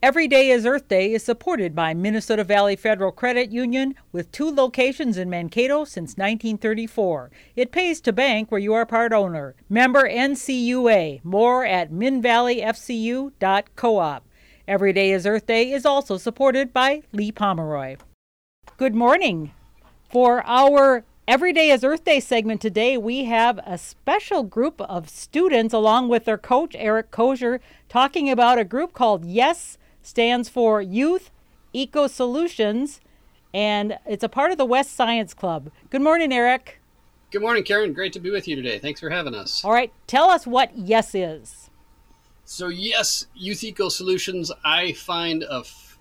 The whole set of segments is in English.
Every Day is Earth Day is supported by Minnesota Valley Federal Credit Union with two locations in Mankato since 1934. It pays to bank where you are part owner. Member NCUA. More at minvalleyfcu.coop. Every Day is Earth Day is also supported by Lee Pomeroy. Good morning. For our Every Day is Earth Day segment today, we have a special group of students along with their coach, Eric Koser, talking about a group called Yes stands for Youth Eco Solutions, and it's a part of the West Science Club. Good morning, Eric. Good morning, Karen. Great to be with you today. Thanks for having us. All right, tell us what YES is. So, yes, Youth Eco Solutions, I find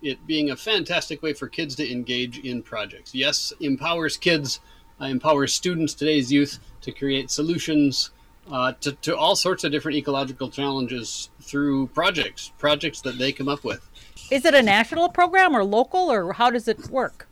it being a fantastic way for kids to engage in projects. Yes, empowers kids, uh, empowers students, today's youth, to create solutions uh, to, to all sorts of different ecological challenges through projects, projects that they come up with. Is it a national program or local, or how does it work?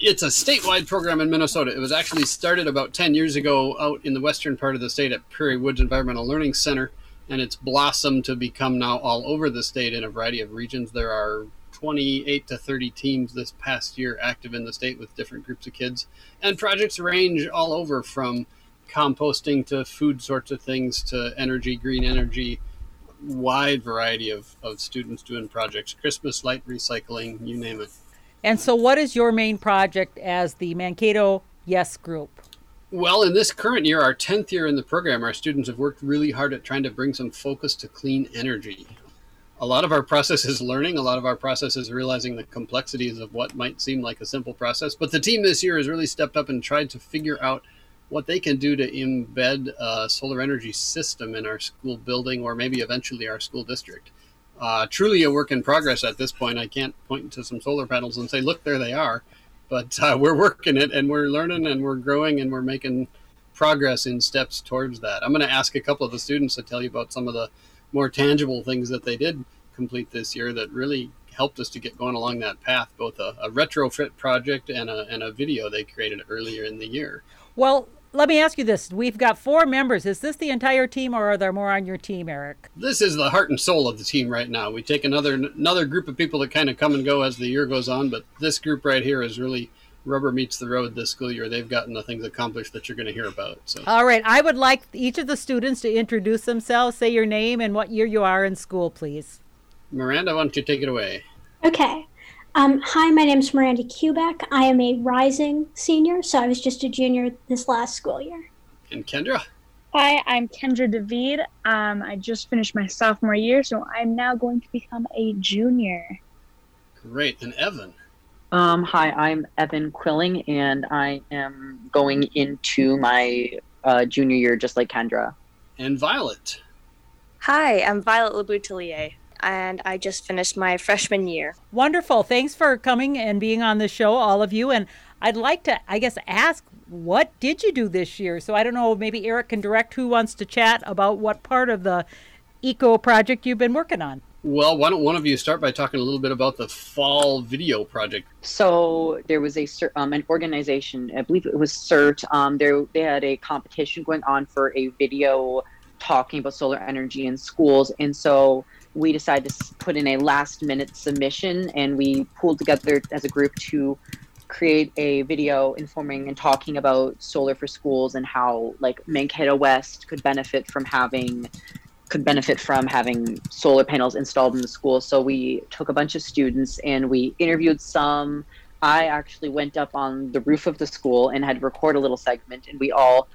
It's a statewide program in Minnesota. It was actually started about 10 years ago out in the western part of the state at Prairie Woods Environmental Learning Center, and it's blossomed to become now all over the state in a variety of regions. There are 28 to 30 teams this past year active in the state with different groups of kids, and projects range all over from composting to food sorts of things to energy, green energy, wide variety of, of students doing projects, Christmas light recycling, you name it. And so, what is your main project as the Mankato Yes Group? Well, in this current year, our 10th year in the program, our students have worked really hard at trying to bring some focus to clean energy. A lot of our process is learning, a lot of our process is realizing the complexities of what might seem like a simple process. But the team this year has really stepped up and tried to figure out what they can do to embed a solar energy system in our school building or maybe eventually our school district. Uh, truly a work in progress at this point. I can't point to some solar panels and say, look, there they are. But uh, we're working it and we're learning and we're growing and we're making progress in steps towards that. I'm going to ask a couple of the students to tell you about some of the more tangible things that they did complete this year that really helped us to get going along that path, both a, a retrofit project and a, and a video they created earlier in the year. Well, let me ask you this. We've got four members. Is this the entire team or are there more on your team, Eric? This is the heart and soul of the team right now. We take another another group of people that kind of come and go as the year goes on, but this group right here is really rubber meets the road this school year. They've gotten the things accomplished that you're going to hear about. So All right, I would like each of the students to introduce themselves, say your name and what year you are in school, please. Miranda, why don't you take it away? Okay. Um, hi, my name is Miranda Kubek. I am a rising senior, so I was just a junior this last school year. And Kendra? Hi, I'm Kendra Davide. Um, I just finished my sophomore year, so I'm now going to become a junior. Great. And Evan? Um, hi, I'm Evan Quilling, and I am going into my uh, junior year just like Kendra. And Violet? Hi, I'm Violet LeBoutillier and I just finished my freshman year. Wonderful. Thanks for coming and being on the show, all of you. And I'd like to, I guess, ask what did you do this year? So I don't know, maybe Eric can direct who wants to chat about what part of the eco project you've been working on. Well, why don't one of you start by talking a little bit about the fall video project? So there was a um, an organization, I believe it was CERTS. Um, there they had a competition going on for a video talking about solar energy in schools, and so we decided to put in a last minute submission and we pulled together as a group to create a video informing and talking about solar for schools and how like Mankato West could benefit from having could benefit from having solar panels installed in the school. So we took a bunch of students and we interviewed some. I actually went up on the roof of the school and had to record a little segment and we all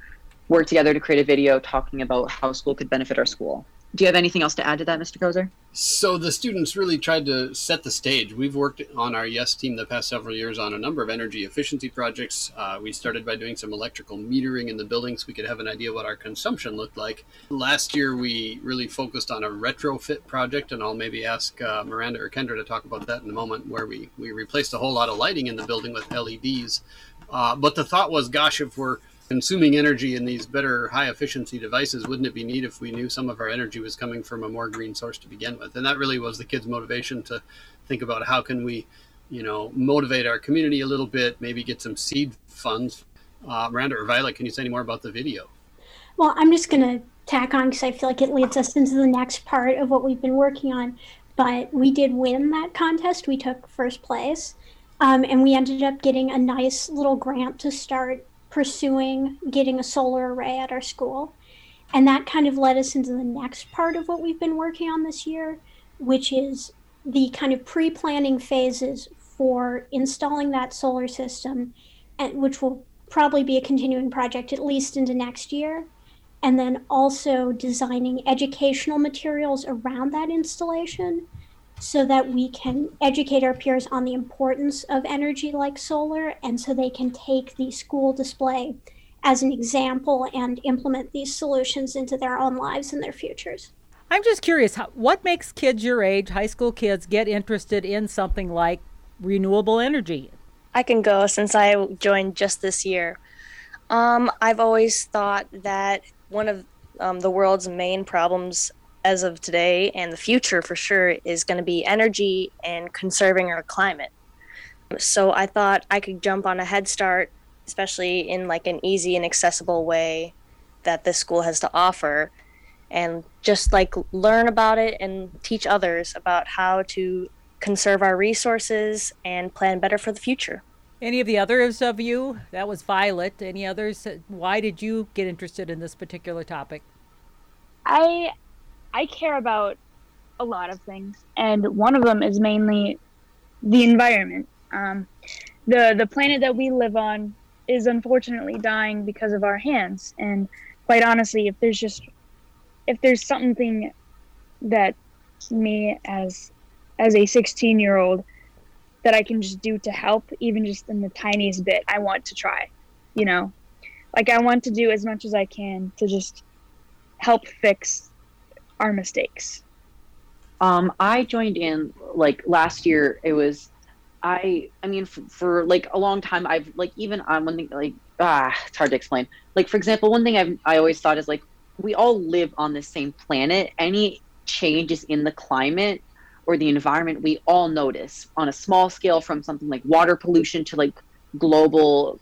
worked together to create a video talking about how school could benefit our school. Do you have anything else to add to that, Mr. Koser? So the students really tried to set the stage. We've worked on our Yes team the past several years on a number of energy efficiency projects. Uh, we started by doing some electrical metering in the building so we could have an idea what our consumption looked like. Last year, we really focused on a retrofit project, and I'll maybe ask uh, Miranda or Kendra to talk about that in a moment, where we, we replaced a whole lot of lighting in the building with LEDs Uh, but the thought was, gosh, if we're consuming energy in these better high efficiency devices, wouldn't it be neat if we knew some of our energy was coming from a more green source to begin with? And that really was the kids' motivation to think about how can we, you know, motivate our community a little bit, maybe get some seed funds. Uh, Miranda or Violet, can you say any more about the video? Well, I'm just going to tack on because I feel like it leads us into the next part of what we've been working on. But we did win that contest. We took first place. Um, and we ended up getting a nice little grant to start pursuing getting a solar array at our school. And that kind of led us into the next part of what we've been working on this year, which is the kind of pre planning phases for installing that solar system, and, which will probably be a continuing project at least into next year and then also designing educational materials around that installation so that we can educate our peers on the importance of energy like solar and so they can take the school display as an example and implement these solutions into their own lives and their futures. I'm just curious, what makes kids your age, high school kids, get interested in something like renewable energy? I can go since I joined just this year. Um, I've always thought that one of um, the world's main problems as of today and the future for sure is going to be energy and conserving our climate. So I thought I could jump on a head start, especially in like an easy and accessible way that this school has to offer and just like learn about it and teach others about how to conserve our resources and plan better for the future. Any of the others of you? That was Violet. Any others? Why did you get interested in this particular topic? I I care about a lot of things, and one of them is mainly the environment. Um, the the planet that we live on is unfortunately dying because of our hands, and quite honestly, if there's just if there's something that me as as a 16 year old that I can just do to help, even just in the tiniest bit, I want to try. You know, like I want to do as much as I can to just help fix our mistakes. Um, I joined in like last year. It was, I, I mean, for, for like a long time, I've like even on one thing like ah, it's hard to explain. Like for example, one thing I've I always thought is like we all live on the same planet. Any changes in the climate or the environment we all notice on a small scale from something like water pollution to like global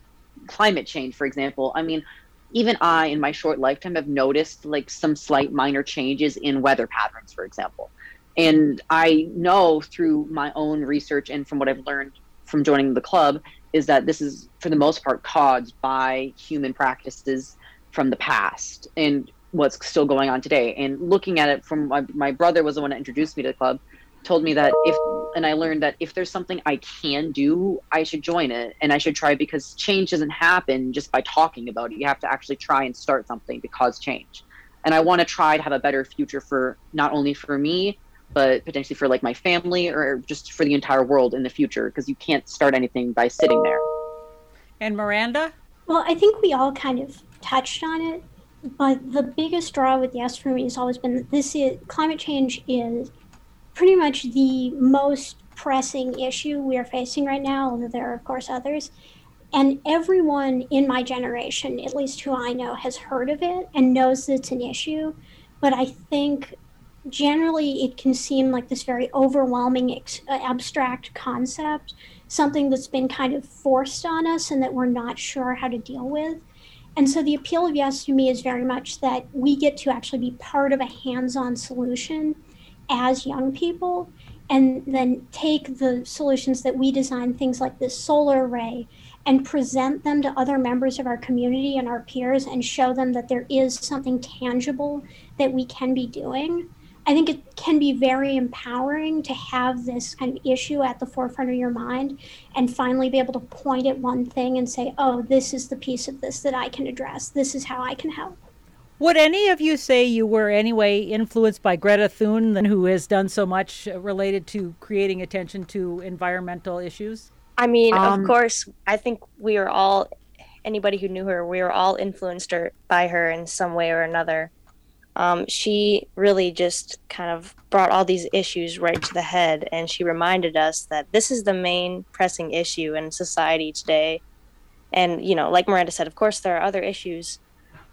climate change for example i mean even i in my short lifetime have noticed like some slight minor changes in weather patterns for example. And i know through my own research and from what i've learned from joining the club is that this is for the most part caused by human practices from the past and what's still going on today. And looking at it from my, my brother was the one that introduced me to the club told me that if and I learned that if there's something I can do, I should join it and I should try because change doesn't happen just by talking about it. You have to actually try and start something to cause change. And I want to try to have a better future for not only for me, but potentially for like my family or just for the entire world in the future because you can't start anything by sitting there. And Miranda? Well, I think we all kind of touched on it, but the biggest draw with yes for me has always been that this is climate change is pretty much the most pressing issue we are facing right now, although there are, of course, others. And everyone in my generation, at least who I know, has heard of it and knows it's an issue. But I think generally it can seem like this very overwhelming, ex- uh, abstract concept, something that's been kind of forced on us and that we're not sure how to deal with. And so the appeal of Yes to Me is very much that we get to actually be part of a hands on solution as young people and then take the solutions that we design, things like this solar array, and present them to other members of our community and our peers and show them that there is something tangible that we can be doing. I think it can be very empowering to have this kind of issue at the forefront of your mind and finally be able to point at one thing and say, oh, this is the piece of this that I can address. This is how I can help. Would any of you say you were anyway influenced by Greta Thunberg, who has done so much related to creating attention to environmental issues? I mean, um, of course, I think we are all, anybody who knew her, we were all influenced her, by her in some way or another. Um, she really just kind of brought all these issues right to the head, and she reminded us that this is the main pressing issue in society today. And, you know, like Miranda said, of course, there are other issues,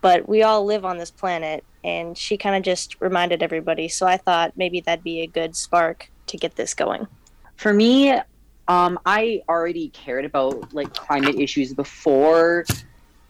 but we all live on this planet. And she kind of just reminded everybody. So I thought maybe that'd be a good spark to get this going. For me, um, I already cared about like climate issues before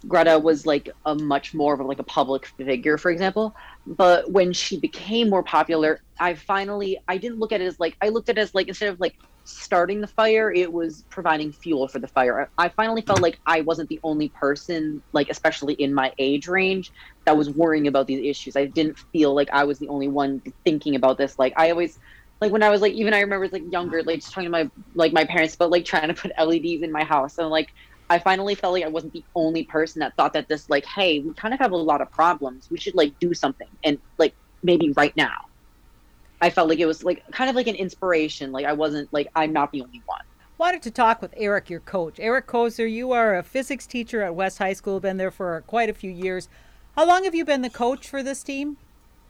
Greta was like a much more of like a public figure, for example. But when she became more popular, I finally I didn't look at it as like I looked at it as like instead of like starting the fire, it was providing fuel for the fire. I finally felt like I wasn't the only person, like especially in my age range, that was worrying about these issues. I didn't feel like I was the only one thinking about this. Like I always like when I was like even I remember like younger, like just talking to my like my parents about like trying to put LEDs in my house and like I finally felt like I wasn't the only person that thought that this like, hey, we kind of have a lot of problems. We should like do something and like maybe right now. I felt like it was like kind of like an inspiration. Like I wasn't like I'm not the only one. Wanted to talk with Eric, your coach. Eric Koser, you are a physics teacher at West High School, been there for quite a few years. How long have you been the coach for this team?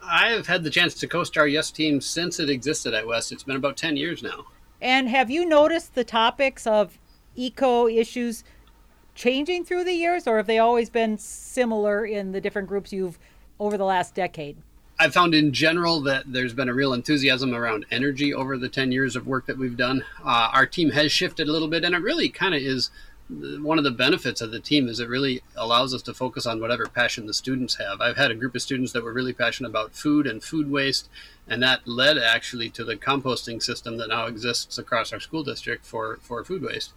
I have had the chance to coach our Yes team since it existed at West. It's been about 10 years now. And have you noticed the topics of eco issues changing through the years, or have they always been similar in the different groups you've over the last decade? I've found in general that there's been a real enthusiasm around energy over the 10 years of work that we've done. Uh, our team has shifted a little bit, and it really kind of is one of the benefits of the team is it really allows us to focus on whatever passion the students have. I've had a group of students that were really passionate about food and food waste, and that led actually to the composting system that now exists across our school district for, for food waste.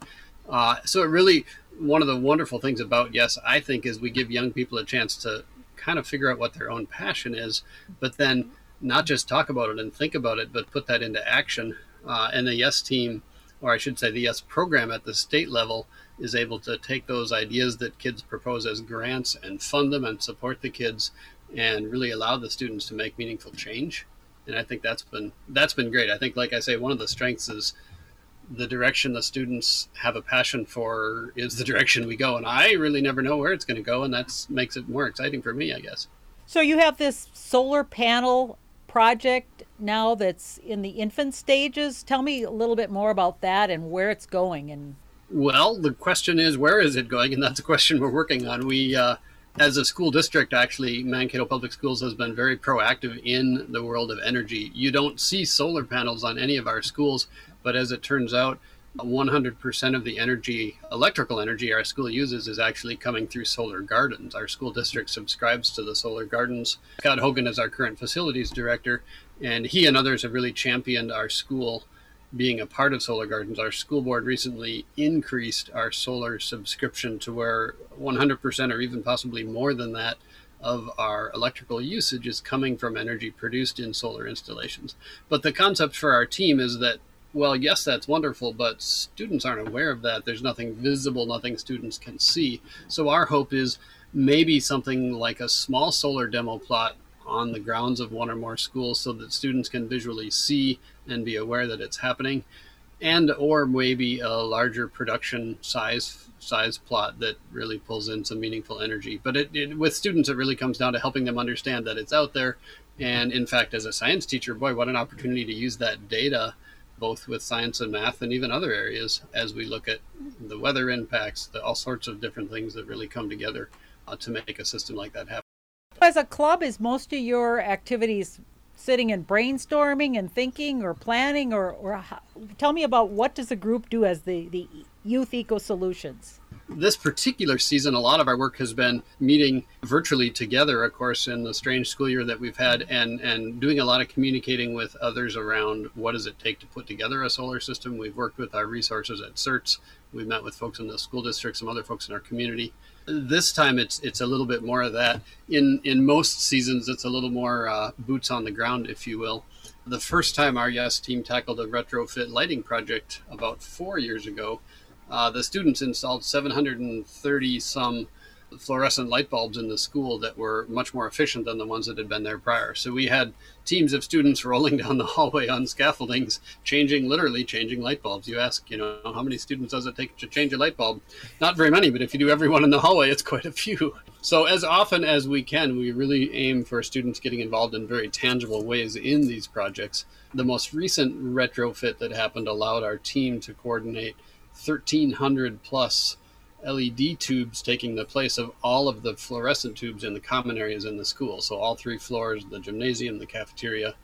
Uh, so it really one of the wonderful things about yes, I think, is we give young people a chance to kind of figure out what their own passion is, but then not just talk about it and think about it, but put that into action. Uh, and the Yes team, or I should say the Yes program at the state level, is able to take those ideas that kids propose as grants and fund them and support the kids and really allow the students to make meaningful change. And I think that's been that's been great. I think, like I say, one of the strengths is the direction the students have a passion for is the direction we go and i really never know where it's going to go and that makes it more exciting for me i guess. So you have this solar panel project now that's in the infant stages. Tell me a little bit more about that and where it's going and well the question is where is it going? And that's a question we're working on. We uh, as a school district, actually, Mankato Public Schools has been very proactive in the world of energy. You don't see solar panels on any of our schools, but as it turns out, 100% of the energy, electrical energy our school uses is actually coming through solar gardens. Our school district subscribes to the solar gardens. Scott Hogan is our current facilities director, and he and others have really championed our school being a part of solar gardens. Our school board recently increased our solar subscription to where 100% or even possibly more than that of our electrical usage is coming from energy produced in solar installations. But the concept for our team is that well, yes, that's wonderful, but students aren't aware of that. There's nothing visible, nothing students can see. So our hope is maybe something like a small solar demo plot on the grounds of one or more schools so that students can visually see and be aware that it's happening and or maybe a larger production size size plot that really pulls in some meaningful energy but it, it, with students it really comes down to helping them understand that it's out there and in fact as a science teacher boy what an opportunity to use that data both with science and math and even other areas as we look at the weather impacts, the, all sorts of different things that really come together uh, to make a system like that happen. As a club, is most of your activities sitting and brainstorming and thinking or planning or, or how, tell me about what does the group do as the, the youth eco solutions this particular season, a lot of our work has been meeting virtually together, of course, in the strange school year that we've had, and, and doing a lot of communicating with others around what does it take to put together a solar system. We've worked with our resources at CERTS. We've met with folks in the school district, some other folks in our community. This time, it's it's a little bit more of that. In in most seasons, it's a little more uh, boots on the ground, if you will. The first time our Yes team tackled a retrofit lighting project about four years ago, uh, the students installed 730 some fluorescent light bulbs in the school that were much more efficient than the ones that had been there prior. So we had teams of students rolling down the hallway on scaffoldings, changing, literally changing light bulbs. You ask, you know, how many students does it take to change a light bulb? Not very many, but if you do every one in the hallway, it's quite a few. So as often as we can, we really aim for students getting involved in very tangible ways in these projects. The most recent retrofit that happened allowed our team to coordinate 1,300 plus LED tubes taking the place of all of the fluorescent tubes in the common areas in the school. So all three floors, the gymnasium, the cafeteria.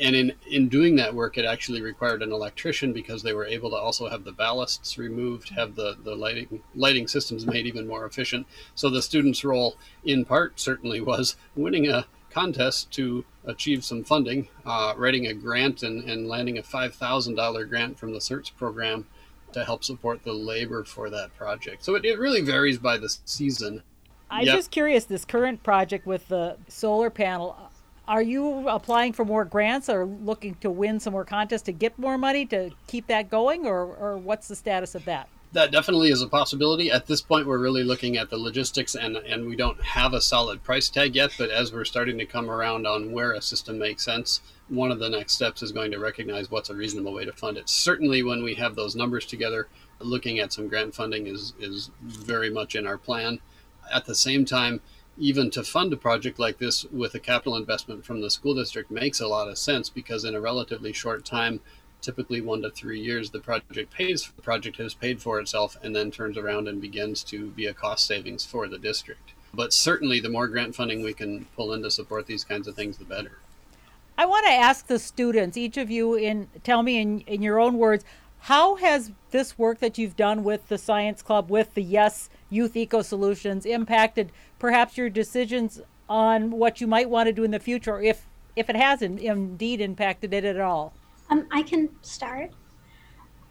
And in, in doing that work, it actually required an electrician because they were able to also have the ballasts removed, have the, the lighting lighting systems made even more efficient. So the students' role, in part, certainly was winning a contest to achieve some funding, uh, writing a grant and, and landing a $5,000 grant from the CERTS program to help support the labor for that project. So it, it really varies by the season. I'm yep. just curious this current project with the solar panel. Uh, are you applying for more grants or looking to win some more contests to get more money to keep that going, or, or what's the status of that? that definitely is a possibility. At this point, we're really looking at the logistics, and and we don't have a solid price tag yet. But as we're starting to come around on where a system makes sense, one of the next steps is going to recognize what's a reasonable way to fund it. Certainly, when we have those numbers together, looking at some grant funding is is very much in our plan. At the same time, even to fund a project like this with a capital investment from the school district makes a lot of sense because in a relatively short time typically one to three years, the project pays the project has paid for itself and then turns around and begins to be a cost savings for the district. But certainly, the more grant funding we can pull in to support these kinds of things, the better. I want to ask the students, each of you, in tell me in, in your own words, how has this work that you've done with the Science Club, with the Yes Youth Eco Solutions, impacted perhaps your decisions on what you might want to do in the future, or if if it hasn't indeed impacted it at all? Um, I can start.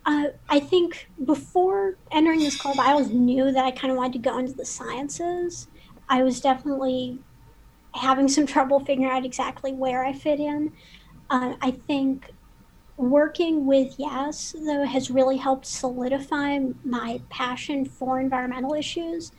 Uh, I think before entering this club, I always knew that I kind of wanted to go into the sciences. I was definitely having some trouble figuring out exactly where I fit in. Uh, I think working with Yes, though, has really helped solidify my passion for environmental issues.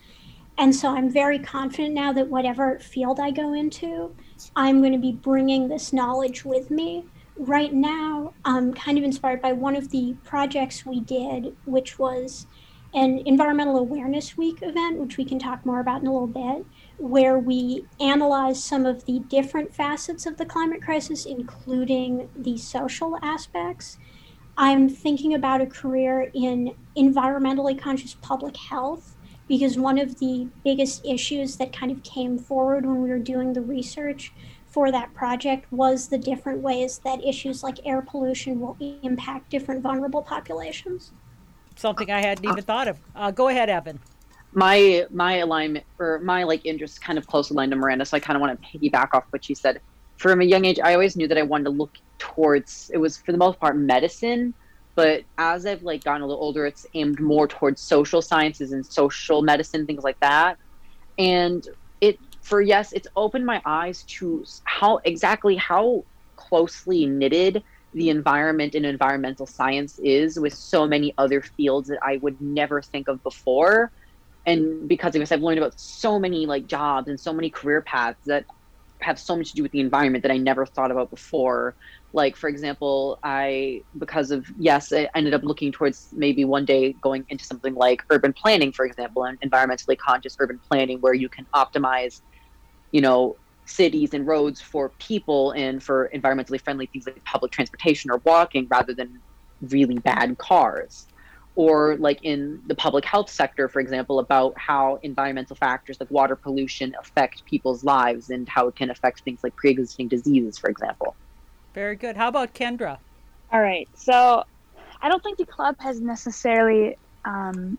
And so I'm very confident now that whatever field I go into, I'm going to be bringing this knowledge with me right now, I'm kind of inspired by one of the projects we did, which was an Environmental Awareness Week event, which we can talk more about in a little bit, where we analyze some of the different facets of the climate crisis, including the social aspects. I'm thinking about a career in environmentally conscious public health because one of the biggest issues that kind of came forward when we were doing the research for that project was the different ways that issues like air pollution will impact different vulnerable populations. Something I hadn't even thought of. Uh, go ahead, Evan. My my alignment or my like interest kind of close aligned to Miranda, so I kind of want to piggyback off what she said. From a young age, I always knew that I wanted to look towards. It was for the most part medicine, but as I've like gotten a little older, it's aimed more towards social sciences and social medicine, things like that. And it for yes, it's opened my eyes to how exactly how closely knitted the environment and environmental science is with so many other fields that I would never think of before. And because of this, I've learned about so many like jobs and so many career paths that have so much to do with the environment that I never thought about before. Like, for example, I, because of, yes, I ended up looking towards maybe one day going into something like urban planning, for example, and environmentally conscious urban planning, where you can optimize you know, cities and roads for people and for environmentally friendly things like public transportation or walking rather than really bad cars. Or, like in the public health sector, for example, about how environmental factors like water pollution affect people's lives and how it can affect things like pre existing diseases, for example. Very good. How about Kendra? All right. So, I don't think the club has necessarily um,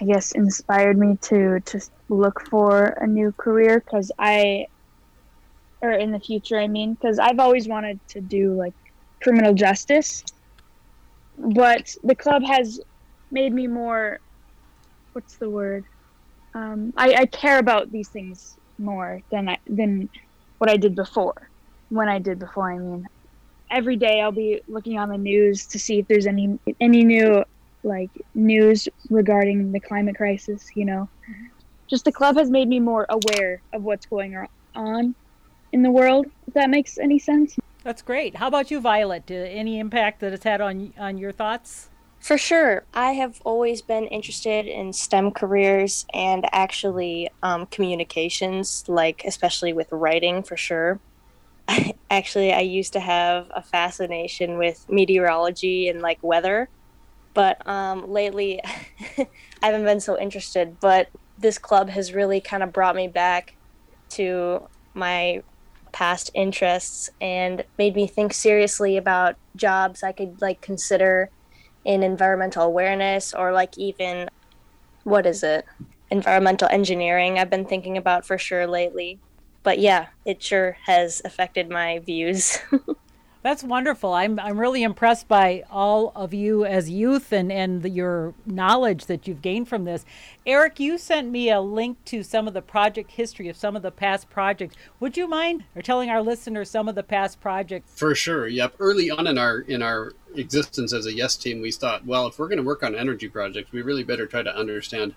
I guess inspired me to to look for a new career because I or in the future I mean because I've always wanted to do like criminal justice but the club has made me more what's the word um, I, I care about these things more than I, than what I did before when I did before I mean every day I'll be looking on the news to see if there's any any new like news regarding the climate crisis, you know. Just the club has made me more aware of what's going on in the world, if that makes any sense. That's great. How about you, Violet? any impact that it's had on on your thoughts? For sure. I have always been interested in STEM careers and actually um, communications, like especially with writing for sure. actually, I used to have a fascination with meteorology and like weather but um, lately, I I haven't been so interested, but this club has really kind of brought me back to my past interests and made me think seriously about jobs I could like consider in environmental awareness or like even what is it? Environmental engineering I've been thinking about for sure lately. But yeah, it sure has affected my views. That's wonderful. I'm I'm really impressed by all of you as youth and and the, your knowledge that you've gained from this. Eric, you sent me a link to some of the project history of some of the past projects. Would you mind or telling our listeners some of the past projects? For sure. Yep. Early on in our in our existence as a yes team, we thought, well, if we're going to work on energy projects, we really better try to understand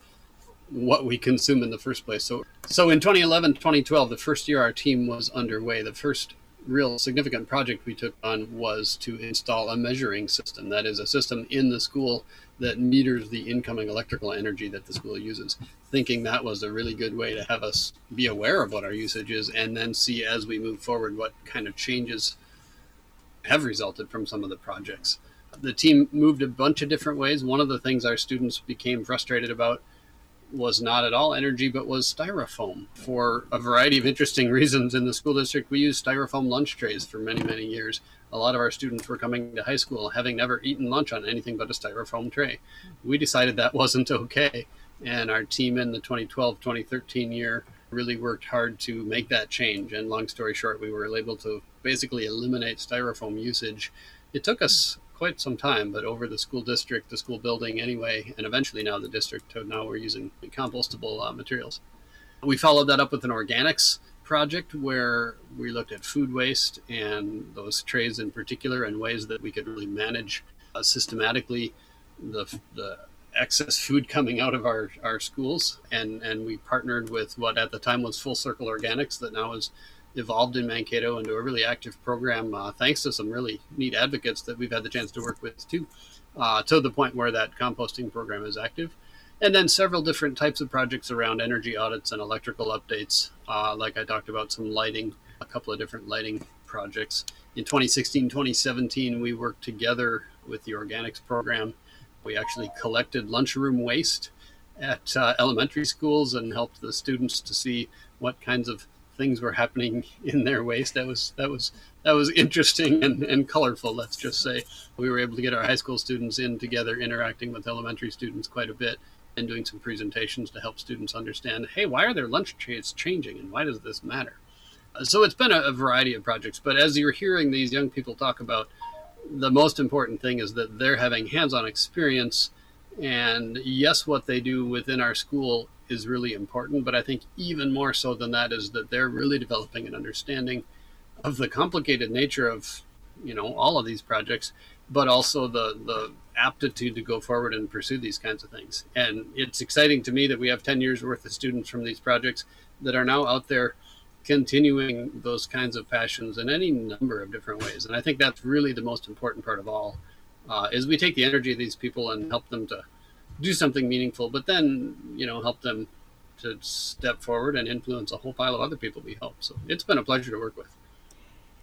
what we consume in the first place. So so in 2011, 2012, the first year our team was underway, the first real significant project we took on was to install a measuring system. That is, a system in the school that meters the incoming electrical energy that the school uses. Thinking that was a really good way to have us be aware of what our usage is and then see as we move forward what kind of changes have resulted from some of the projects. The team moved a bunch of different ways. One of the things our students became frustrated about was not at all energy, but was styrofoam. For a variety of interesting reasons in the school district, we used styrofoam lunch trays for many, many years. A lot of our students were coming to high school having never eaten lunch on anything but a styrofoam tray. We decided that wasn't okay. And our team in the 2012 2013 year really worked hard to make that change. And long story short, we were able to basically eliminate styrofoam usage. It took us quite some time, but over the school district, the school building anyway, and eventually now the district. So now we're using compostable uh, materials. We followed that up with an organics project where we looked at food waste and those trays in particular and ways that we could really manage uh, systematically the, the excess food coming out of our, our schools. And, and we partnered with what at the time was Full Circle Organics, that now is evolved in Mankato into a really active program, uh, thanks to some really neat advocates that we've had the chance to work with too, uh, to the point where that composting program is active. And then several different types of projects around energy audits and electrical updates. Uh, like I talked about, some lighting, a couple of different lighting projects. In 2016, 2017, we worked together with the organics program. We actually collected lunchroom waste at uh, elementary schools and helped the students to see what kinds of things were happening in their waste. That was that was that was interesting and, and colorful. Let's just say we were able to get our high school students in together, interacting with elementary students quite a bit, and doing some presentations to help students understand. Hey, why are their lunch trays changing, and why does this matter? Uh, so it's been a, a variety of projects. But as you're hearing these young people talk about, the most important thing is that they're having hands-on experience. And yes, what they do within our school is really important. But I think even more so than that is that they're really developing an understanding of the complicated nature of you know all of these projects, but also the the aptitude to go forward and pursue these kinds of things. And it's exciting to me that we have 10 years worth of students from these projects that are now out there continuing those kinds of passions in any number of different ways. And I think that's really the most important part of all uh, is we take the energy of these people and help them to do something meaningful, but then you know help them to step forward and influence a whole pile of other people we help. So it's been a pleasure to work with.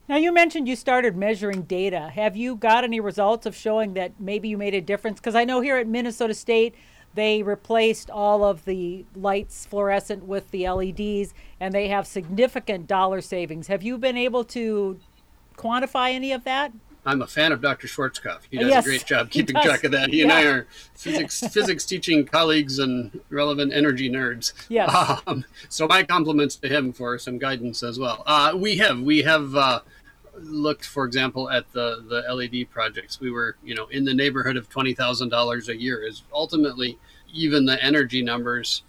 Now you mentioned you started measuring data. Have you got any results of showing that maybe you made a difference? Because I know here at Minnesota State they replaced all of the lights fluorescent with the LEDs and they have significant dollar savings. Have you been able to quantify any of that? I'm a fan of Dr. Schwarzkopf. He does yes, a great job keeping track of that. He yeah. and I are physics physics teaching colleagues and relevant energy nerds. Yes. Um, so my compliments to him for some guidance as well. Uh, we have we have uh, looked, for example, at the the LED projects. We were you know in the neighborhood of twenty thousand dollars a year. Is ultimately even the energy numbers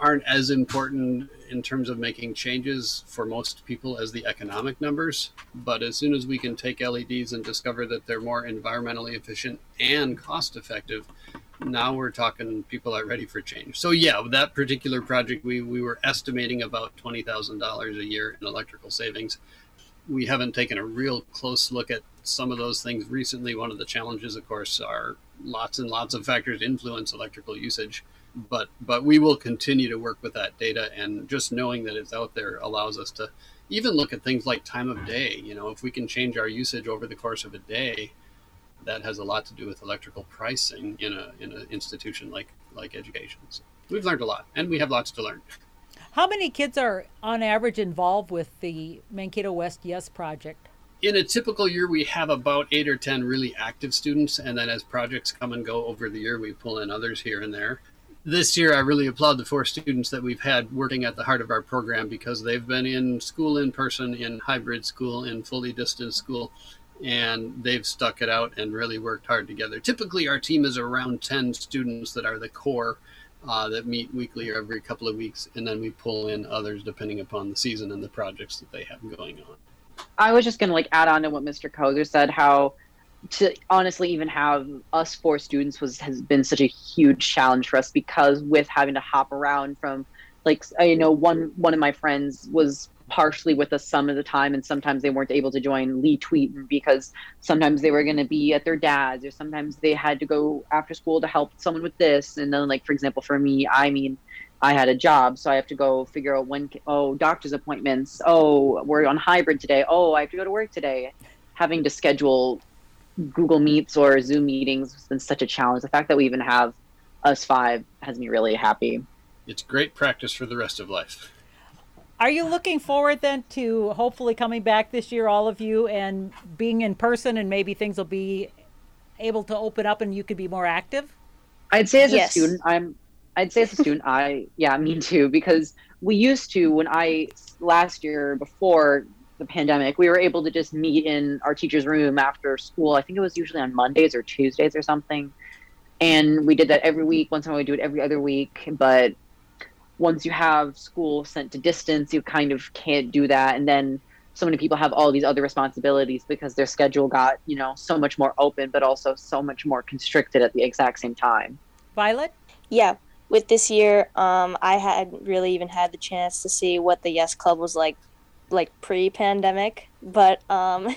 aren't as important in terms of making changes for most people as the economic numbers. But as soon as we can take LEDs and discover that they're more environmentally efficient and cost effective, now we're talking people are ready for change. So yeah, that particular project, we, we were estimating about $20,000 a year in electrical savings. We haven't taken a real close look at some of those things recently. One of the challenges, of course, are lots and lots of factors influence electrical usage but but we will continue to work with that data and just knowing that it's out there allows us to even look at things like time of day you know if we can change our usage over the course of a day that has a lot to do with electrical pricing in a in an institution like like education. So we've learned a lot, and we have lots to learn. How many kids are on average involved with the Mankato West Yes project? In a typical year, we have about eight or 10 really active students, and then as projects come and go over the year, we pull in others here and there. This year, I really applaud the four students that we've had working at the heart of our program because they've been in school in person, in hybrid school, in fully distance school, and they've stuck it out and really worked hard together. Typically, our team is around 10 students that are the core uh, that meet weekly or every couple of weeks, and then we pull in others depending upon the season and the projects that they have going on. I was just gonna like add on to what Mr. Koser said, how to honestly even have us four students was has been such a huge challenge for us because with having to hop around from like I know one one of my friends was partially with us some of the time and sometimes they weren't able to join Lee tweet because sometimes they were going to be at their dad's or sometimes they had to go after school to help someone with this and then like for example for me I mean I had a job, so I have to go figure out when. Oh, doctor's appointments. Oh, we're on hybrid today. Oh, I have to go to work today. Having to schedule Google Meets or Zoom meetings has been such a challenge. The fact that we even have us five has me really happy. It's great practice for the rest of life. Are you looking forward then to hopefully coming back this year, all of you, and being in person, and maybe things will be able to open up and you could be more active? I'd say as Yes. a student, I'm I'd say as a student, I yeah, me too, because we used to when I last year before the pandemic, we were able to just meet in our teacher's room after school. I think it was usually on Mondays or Tuesdays or something. And we did that every week. Once in a while we do it every other week. But once you have school sent to distance, you kind of can't do that. And then so many people have all these other responsibilities because their schedule got, you know, so much more open, but also so much more constricted at the exact same time. Violet? Yeah, with this year, um, I hadn't really even had the chance to see what the Yes Club was like, like pre-pandemic. But um,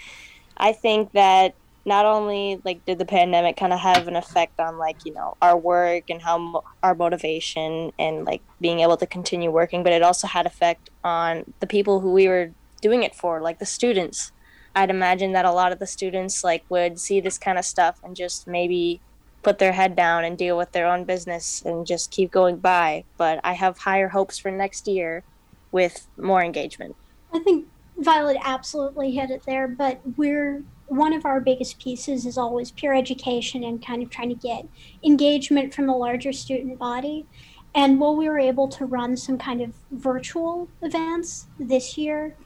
I think that not only like did the pandemic kind of have an effect on like you know our work and how mo- our motivation and like being able to continue working, but it also had effect on the people who we were doing it for, like the students. I'd imagine that a lot of the students like would see this kind of stuff and just maybe put their head down and deal with their own business and just keep going by. But I have higher hopes for next year with more engagement. I think Violet absolutely hit it there, but we're one of our biggest pieces is always peer education and kind of trying to get engagement from the larger student body. And while we were able to run some kind of virtual events this year,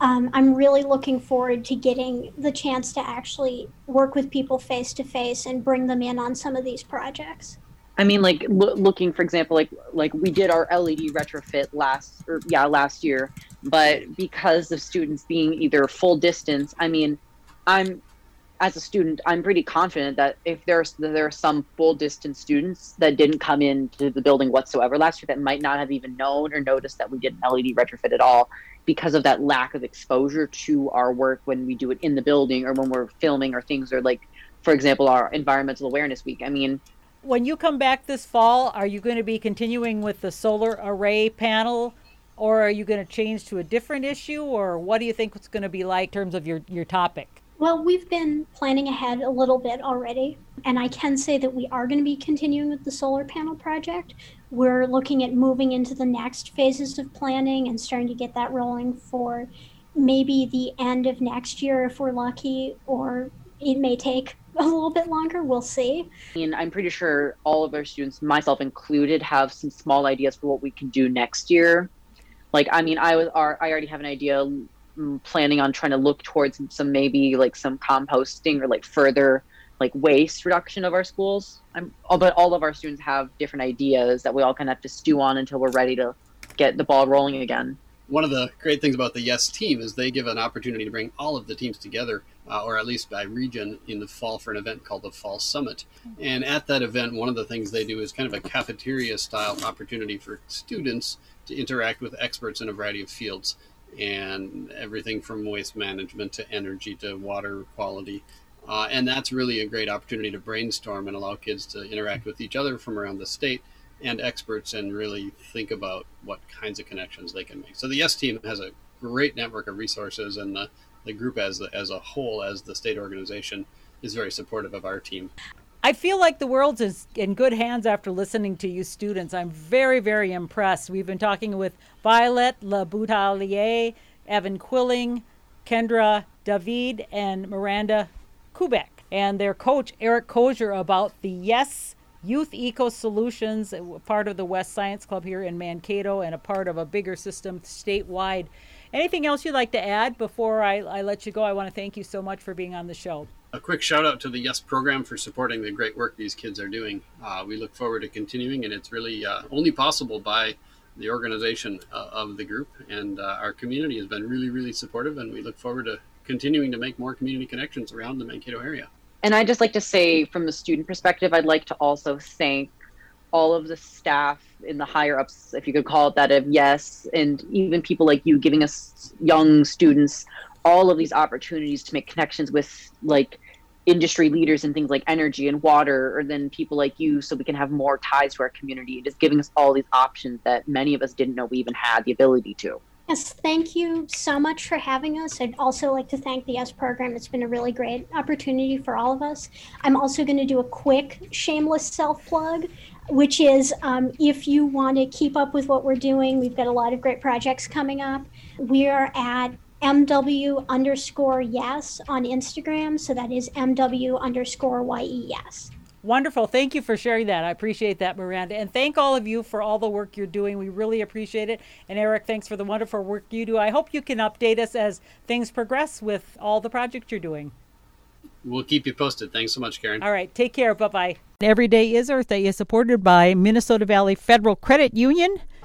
um, I'm really looking forward to getting the chance to actually work with people face to face and bring them in on some of these projects. I mean, like loo- looking, for example, like like we did our LED retrofit last, or yeah, last year, but because of students being either full distance, I mean, I'm as a student, I'm pretty confident that if there's there are some full distance students that didn't come into the building whatsoever last year that might not have even known or noticed that we did an LED retrofit at all because of that lack of exposure to our work when we do it in the building or when we're filming or things or like, for example, our environmental awareness week. I mean, When you come back this fall, are you going to be continuing with the solar array panel? Or are you going to change to a different issue? Or what do you think it's going to be like in terms of your, your topic? Well, we've been planning ahead a little bit already, and I can say that we are going to be continuing with the solar panel project. We're looking at moving into the next phases of planning and starting to get that rolling for maybe the end of next year if we're lucky, or it may take a little bit longer. We'll see. I mean, I'm pretty sure all of our students, myself included, have some small ideas for what we can do next year. Like, I mean, I was, I already have an idea. mm, Planning on trying to look towards some maybe like some composting or like further like waste reduction of our schools. I'm, oh, but all of our students have different ideas that we all kind of have to stew on until we're ready to get the ball rolling again. One of the great things about the Yes team is they give an opportunity to bring all of the teams together, uh, or at least by region, in the fall for an event called the Fall Summit. And at that event, one of the things they do is kind of a cafeteria style opportunity for students to interact with experts in a variety of fields and everything from waste management to energy to water quality. Uh, and that's really a great opportunity to brainstorm and allow kids to interact with each other from around the state and experts and really think about what kinds of connections they can make. So the Yes team has a great network of resources, and the, the group as the, as a whole, as the state organization, is very supportive of our team. I feel like the world is in good hands after listening to you students. I'm very, very impressed. We've been talking with Violet LeBoutillier, Evan Quilling, Kendra Davide, and Miranda Kubek, and their coach, Eric Koser, about the Yes Youth Eco Solutions, part of the West Science Club here in Mankato and a part of a bigger system statewide. Anything else you'd like to add before I, I let you go? I want to thank you so much for being on the show. A quick shout out to the Yes program for supporting the great work these kids are doing. Uh, we look forward to continuing, and it's really uh, only possible by the organization uh, of the group. And uh, our community has been really, really supportive, and we look forward to continuing to make more community connections around the Mankato area. And I just like to say, from the student perspective, I'd like to also thank all of the staff in the higher ups, if you could call it that, of yes, and even people like you giving us young students all of these opportunities to make connections with like industry leaders in things like energy and water, or then people like you, so we can have more ties to our community. Just giving us all these options that many of us didn't know we even had the ability to. Yes, thank you so much for having us. I'd also like to thank the YES program. It's been a really great opportunity for all of us. I'm also going to do a quick shameless self plug, which is um, if you want to keep up with what we're doing, we've got a lot of great projects coming up. We are at MW underscore yes on Instagram. So that is MW underscore YES. Wonderful. Thank you for sharing that. I appreciate that, Miranda. And thank all of you for all the work you're doing. We really appreciate it. And Eric, thanks for the wonderful work you do. I hope you can update us as things progress with all the projects you're doing. We'll keep you posted. Thanks so much, Karen. All right. Take care. Bye bye. Every Day is Earth Day is supported by Minnesota Valley Federal Credit Union.